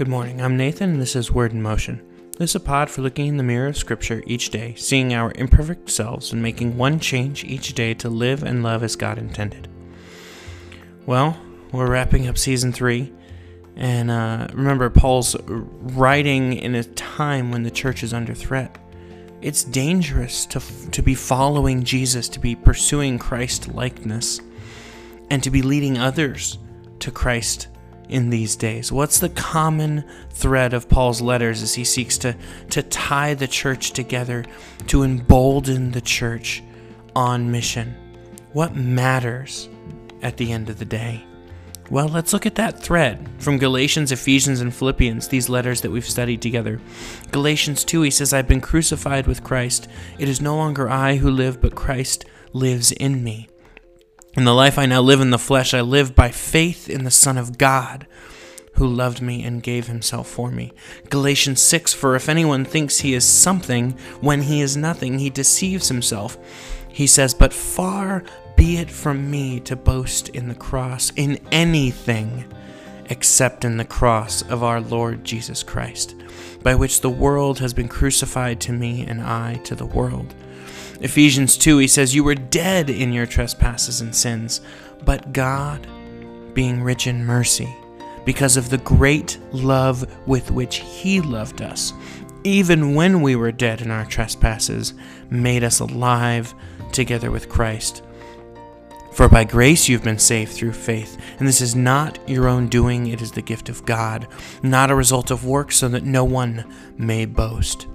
Good morning. I'm Nathan, and this is Word in Motion. This is a pod for looking in the mirror of Scripture each day, seeing our imperfect selves, and making one change each day to live and love as God intended. Well, we're wrapping up season three, and uh, remember, Paul's writing in a time when the church is under threat. It's dangerous to, to be following Jesus, to be pursuing Christ likeness, and to be leading others to Christ in these days? What's the common thread of Paul's letters as he seeks to, to tie the church together, to embolden the church on mission? What matters at the end of the day? Well, let's look at that thread from Galatians, Ephesians, and Philippians, these letters that we've studied together. Galatians 2, he says, I've been crucified with Christ. It is no longer I who live, but Christ lives in me. In the life I now live in the flesh, I live by faith in the Son of God, who loved me and gave himself for me. Galatians 6 For if anyone thinks he is something when he is nothing, he deceives himself. He says, But far be it from me to boast in the cross, in anything except in the cross of our Lord Jesus Christ, by which the world has been crucified to me and I to the world. Ephesians 2, he says, You were dead in your trespasses and sins, but God, being rich in mercy, because of the great love with which He loved us, even when we were dead in our trespasses, made us alive together with Christ. For by grace you've been saved through faith, and this is not your own doing, it is the gift of God, not a result of works, so that no one may boast.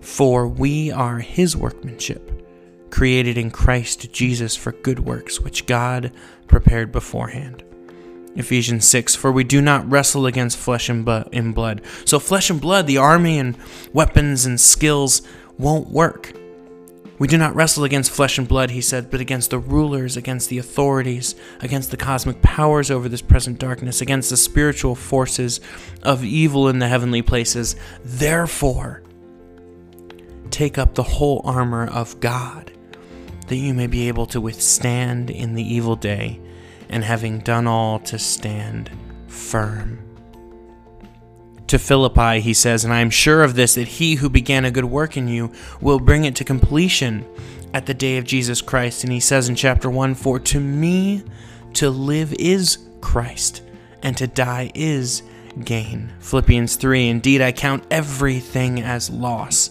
For we are his workmanship, created in Christ Jesus for good works, which God prepared beforehand. Ephesians 6 For we do not wrestle against flesh and blood. So, flesh and blood, the army and weapons and skills won't work. We do not wrestle against flesh and blood, he said, but against the rulers, against the authorities, against the cosmic powers over this present darkness, against the spiritual forces of evil in the heavenly places. Therefore, take up the whole armor of God, that you may be able to withstand in the evil day, and having done all, to stand firm. To Philippi, he says, And I am sure of this, that he who began a good work in you will bring it to completion at the day of Jesus Christ. And he says in chapter 1 For to me to live is Christ, and to die is gain. Philippians 3 Indeed, I count everything as loss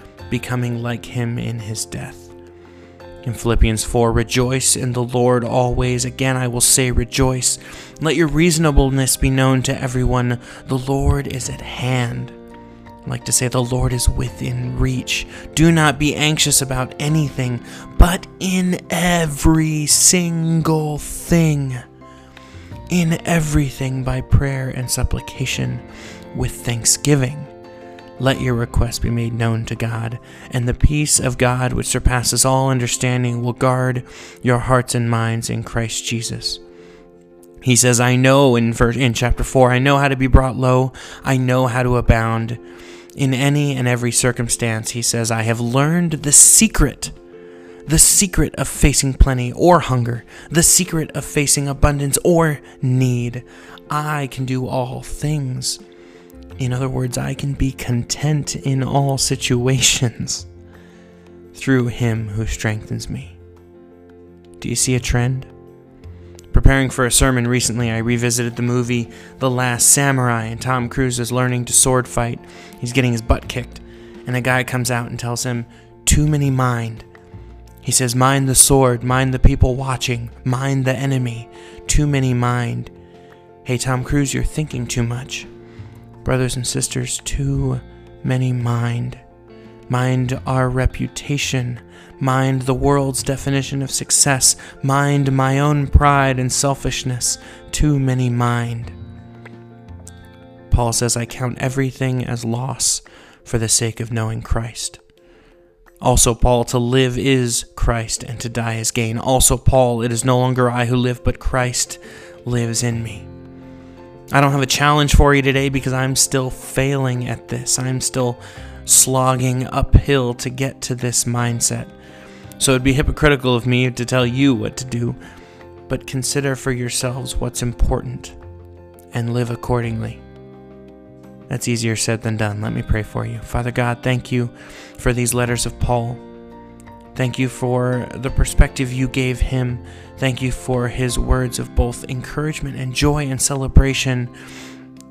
becoming like him in his death. In Philippians 4, rejoice in the Lord always. Again, I will say, rejoice. Let your reasonableness be known to everyone. The Lord is at hand. I like to say, the Lord is within reach. Do not be anxious about anything, but in every single thing, in everything by prayer and supplication with thanksgiving let your requests be made known to God, and the peace of God, which surpasses all understanding, will guard your hearts and minds in Christ Jesus. He says, I know in, verse, in chapter 4, I know how to be brought low, I know how to abound. In any and every circumstance, he says, I have learned the secret the secret of facing plenty or hunger, the secret of facing abundance or need. I can do all things in other words, I can be content in all situations through Him who strengthens me. Do you see a trend? Preparing for a sermon recently, I revisited the movie The Last Samurai, and Tom Cruise is learning to sword fight. He's getting his butt kicked, and a guy comes out and tells him, Too many mind. He says, Mind the sword, mind the people watching, mind the enemy. Too many mind. Hey, Tom Cruise, you're thinking too much. Brothers and sisters, too many mind. Mind our reputation. Mind the world's definition of success. Mind my own pride and selfishness. Too many mind. Paul says, I count everything as loss for the sake of knowing Christ. Also, Paul, to live is Christ, and to die is gain. Also, Paul, it is no longer I who live, but Christ lives in me. I don't have a challenge for you today because I'm still failing at this. I'm still slogging uphill to get to this mindset. So it'd be hypocritical of me to tell you what to do, but consider for yourselves what's important and live accordingly. That's easier said than done. Let me pray for you. Father God, thank you for these letters of Paul. Thank you for the perspective you gave him. Thank you for his words of both encouragement and joy and celebration,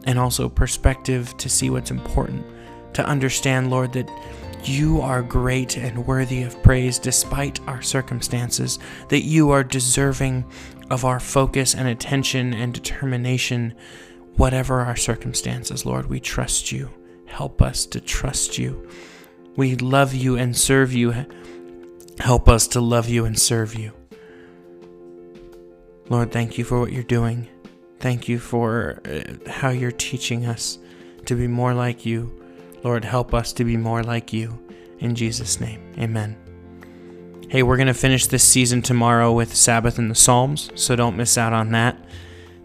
and also perspective to see what's important. To understand, Lord, that you are great and worthy of praise despite our circumstances, that you are deserving of our focus and attention and determination Whatever our circumstances, Lord, we trust you. Help us to trust you. We love you and serve you. Help us to love you and serve you. Lord, thank you for what you're doing. Thank you for uh, how you're teaching us to be more like you. Lord, help us to be more like you. In Jesus' name, amen. Hey, we're going to finish this season tomorrow with Sabbath in the Psalms, so don't miss out on that.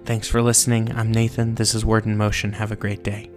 Thanks for listening. I'm Nathan. This is Word in Motion. Have a great day.